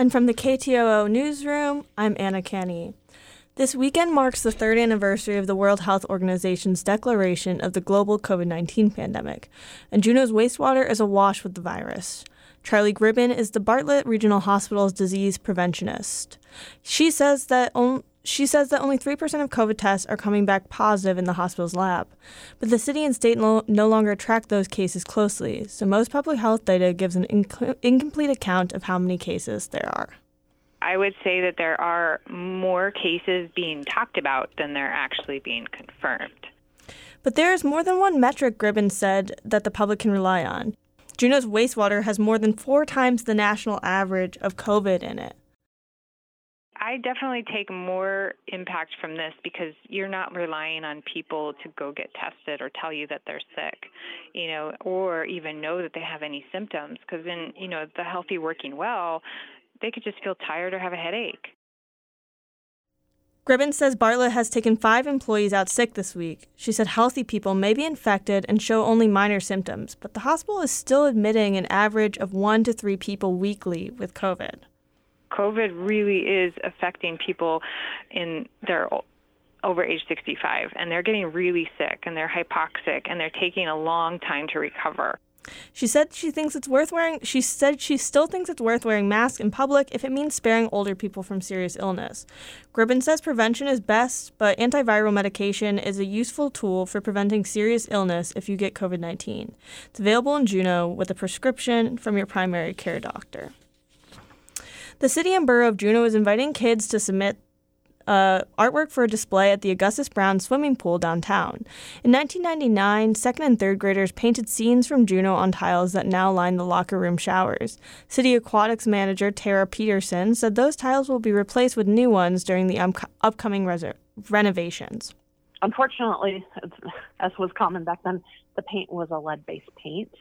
And from the KTOO newsroom, I'm Anna Canny. This weekend marks the third anniversary of the World Health Organization's declaration of the global COVID 19 pandemic, and Juneau's wastewater is awash with the virus. Charlie Gribben is the Bartlett Regional Hospital's disease preventionist. She says that on, she says that only 3% of COVID tests are coming back positive in the hospital's lab. But the city and state no, no longer track those cases closely, so most public health data gives an inc- incomplete account of how many cases there are. I would say that there are more cases being talked about than they're actually being confirmed. But there is more than one metric, Gribben said, that the public can rely on. Juneau's wastewater has more than four times the national average of COVID in it. I definitely take more impact from this because you're not relying on people to go get tested or tell you that they're sick, you know, or even know that they have any symptoms. Because in, you know, the healthy working well, they could just feel tired or have a headache. Gribben says Bartlett has taken five employees out sick this week. She said healthy people may be infected and show only minor symptoms, but the hospital is still admitting an average of one to three people weekly with COVID. COVID really is affecting people in their over age 65, and they're getting really sick and they're hypoxic and they're taking a long time to recover. She said she thinks it's worth wearing. She said she still thinks it's worth wearing masks in public if it means sparing older people from serious illness. Gribben says prevention is best, but antiviral medication is a useful tool for preventing serious illness if you get COVID 19. It's available in Juneau with a prescription from your primary care doctor. The city and borough of Juneau is inviting kids to submit uh, artwork for a display at the Augustus Brown swimming pool downtown. In 1999, second and third graders painted scenes from Juneau on tiles that now line the locker room showers. City Aquatics manager Tara Peterson said those tiles will be replaced with new ones during the um- upcoming renovations. Unfortunately, as was common back then, the paint was a lead based paint.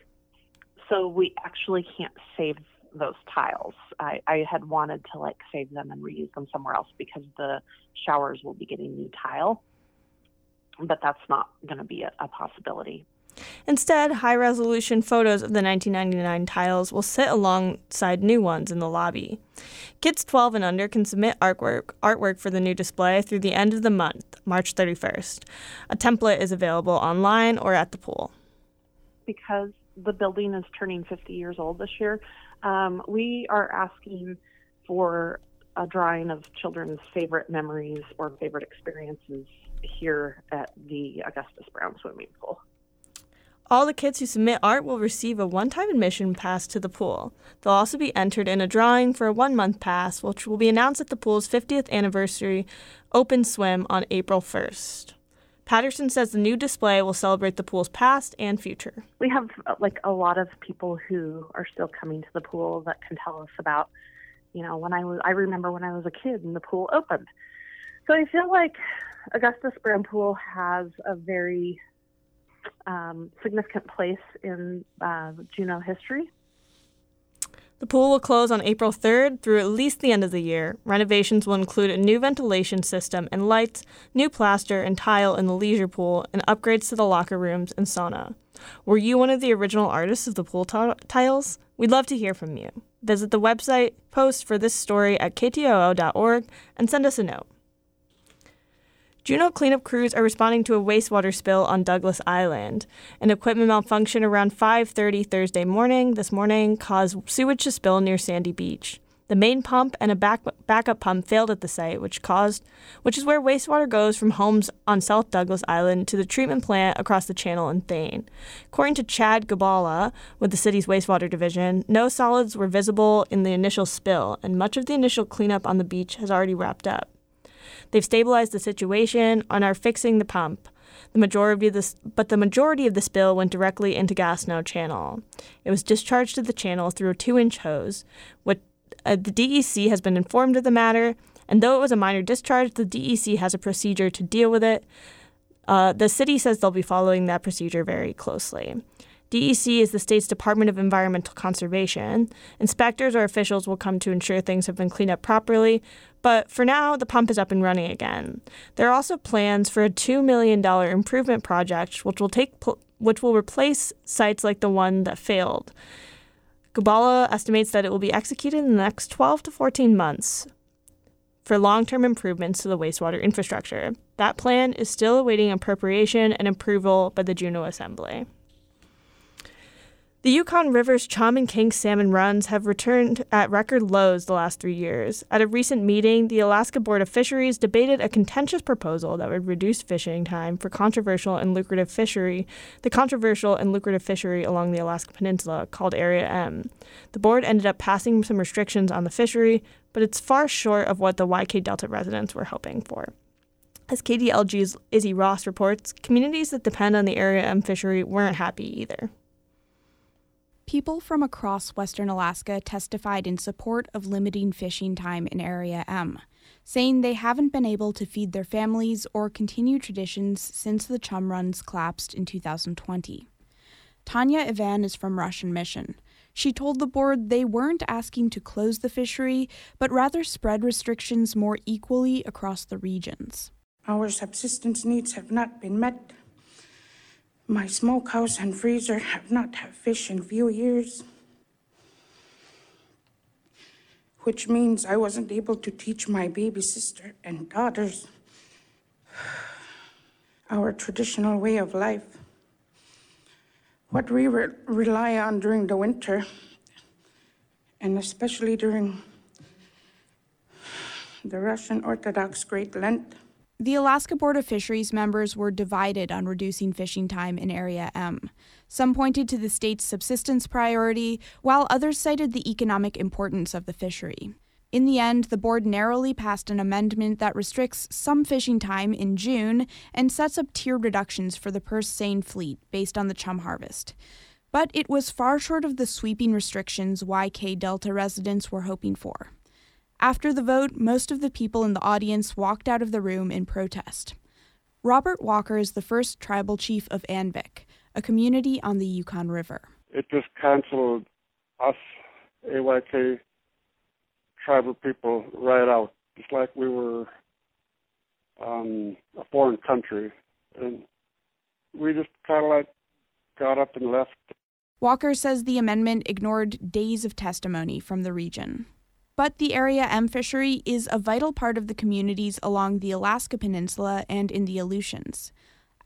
So we actually can't save those tiles. I, I had wanted to like save them and reuse them somewhere else because the showers will be getting new tile, but that's not going to be a, a possibility. Instead, high resolution photos of the 1999 tiles will sit alongside new ones in the lobby. Kids 12 and under can submit artwork, artwork for the new display through the end of the month, March 31st. A template is available online or at the pool. Because the building is turning 50 years old this year, um, we are asking for a drawing of children's favorite memories or favorite experiences here at the Augustus Brown swimming pool. All the kids who submit art will receive a one time admission pass to the pool. They'll also be entered in a drawing for a one month pass, which will be announced at the pool's 50th anniversary open swim on April 1st. Patterson says the new display will celebrate the pool's past and future. We have uh, like a lot of people who are still coming to the pool that can tell us about, you know, when I was I remember when I was a kid and the pool opened. So I feel like Augustus Brown Pool has a very um, significant place in uh, Juneau history. The pool will close on April 3rd through at least the end of the year. Renovations will include a new ventilation system and lights, new plaster and tile in the leisure pool, and upgrades to the locker rooms and sauna. Were you one of the original artists of the pool t- tiles? We'd love to hear from you. Visit the website post for this story at ktoo.org and send us a note. Juneau cleanup crews are responding to a wastewater spill on Douglas Island. An equipment malfunction around 5:30 Thursday morning this morning caused sewage to spill near Sandy Beach. The main pump and a back, backup pump failed at the site, which caused, which is where wastewater goes from homes on South Douglas Island to the treatment plant across the channel in Thane. According to Chad Gabala with the city's wastewater division, no solids were visible in the initial spill, and much of the initial cleanup on the beach has already wrapped up. They've stabilized the situation and are fixing the pump. The majority of this, but the majority of the spill went directly into Gastineau Channel. It was discharged to the channel through a two-inch hose. What uh, the DEC has been informed of the matter, and though it was a minor discharge, the DEC has a procedure to deal with it. Uh, the city says they'll be following that procedure very closely. DEC is the state's Department of Environmental Conservation. Inspectors or officials will come to ensure things have been cleaned up properly, but for now, the pump is up and running again. There are also plans for a $2 million improvement project, which will take pl- which will replace sites like the one that failed. Gubala estimates that it will be executed in the next 12 to 14 months for long term improvements to the wastewater infrastructure. That plan is still awaiting appropriation and approval by the Juneau Assembly. The Yukon River's chum and king salmon runs have returned at record lows the last three years. At a recent meeting, the Alaska Board of Fisheries debated a contentious proposal that would reduce fishing time for controversial and lucrative fishery, the controversial and lucrative fishery along the Alaska Peninsula called Area M. The board ended up passing some restrictions on the fishery, but it's far short of what the YK Delta residents were hoping for. As KDLG's Izzy Ross reports, communities that depend on the Area M fishery weren't happy either. People from across western Alaska testified in support of limiting fishing time in Area M, saying they haven't been able to feed their families or continue traditions since the chum runs collapsed in 2020. Tanya Ivan is from Russian Mission. She told the board they weren't asking to close the fishery, but rather spread restrictions more equally across the regions. Our subsistence needs have not been met my smokehouse and freezer have not had fish in few years, which means I wasn't able to teach my baby sister and daughters our traditional way of life. What we re- rely on during the winter, and especially during the Russian Orthodox Great Lent the Alaska Board of Fisheries members were divided on reducing fishing time in Area M. Some pointed to the state's subsistence priority, while others cited the economic importance of the fishery. In the end, the board narrowly passed an amendment that restricts some fishing time in June and sets up tiered reductions for the purse seine fleet based on the chum harvest. But it was far short of the sweeping restrictions YK Delta residents were hoping for. After the vote, most of the people in the audience walked out of the room in protest. Robert Walker is the first tribal chief of Anvik, a community on the Yukon River. It just canceled us, AYK tribal people, right out. Just like we were um, a foreign country. And we just kind of like got up and left. Walker says the amendment ignored days of testimony from the region. But the Area M fishery is a vital part of the communities along the Alaska Peninsula and in the Aleutians.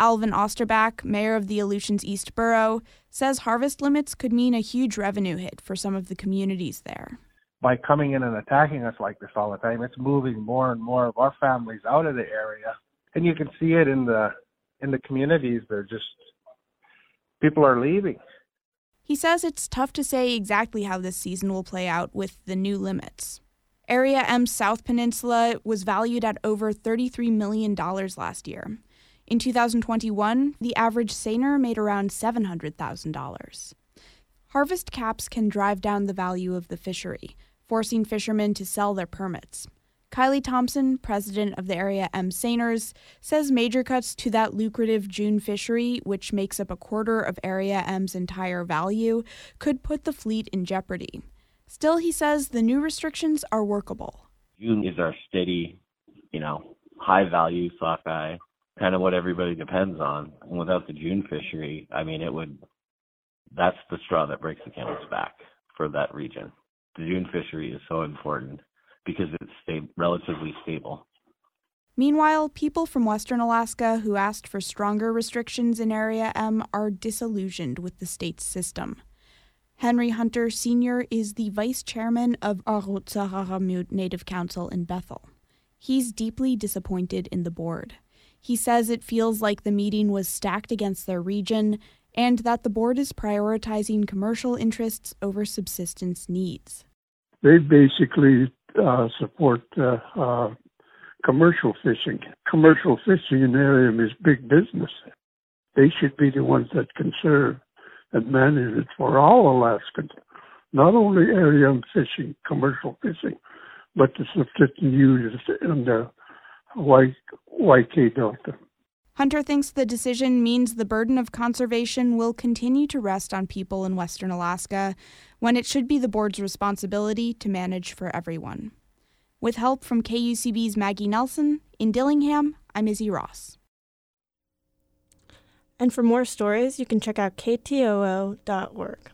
Alvin Osterback, mayor of the Aleutians East Borough, says harvest limits could mean a huge revenue hit for some of the communities there. By coming in and attacking us like this all the time, it's moving more and more of our families out of the area. And you can see it in the in the communities. They're just people are leaving. He says it's tough to say exactly how this season will play out with the new limits. Area M's South Peninsula was valued at over $33 million last year. In 2021, the average seiner made around $700,000. Harvest caps can drive down the value of the fishery, forcing fishermen to sell their permits. Kylie Thompson, president of the Area M Seiners, says major cuts to that lucrative June fishery, which makes up a quarter of Area M's entire value, could put the fleet in jeopardy. Still, he says the new restrictions are workable. June is our steady, you know, high value sockeye, kind of what everybody depends on. And without the June fishery, I mean, it would, that's the straw that breaks the camel's back for that region. The June fishery is so important because it's sta- relatively stable. Meanwhile, people from Western Alaska who asked for stronger restrictions in Area M are disillusioned with the state's system. Henry Hunter Sr. is the vice chairman of Orutsararmiut Native Council in Bethel. He's deeply disappointed in the board. He says it feels like the meeting was stacked against their region and that the board is prioritizing commercial interests over subsistence needs. They basically uh, support uh, uh, commercial fishing. Commercial fishing in area is big business. They should be the ones that conserve and manage it for all Alaskans, not only area fishing, commercial fishing, but the subsistence users in the YK Delta. Hunter thinks the decision means the burden of conservation will continue to rest on people in Western Alaska when it should be the board's responsibility to manage for everyone. With help from KUCB's Maggie Nelson, in Dillingham, I'm Izzy Ross. And for more stories, you can check out ktoo.org.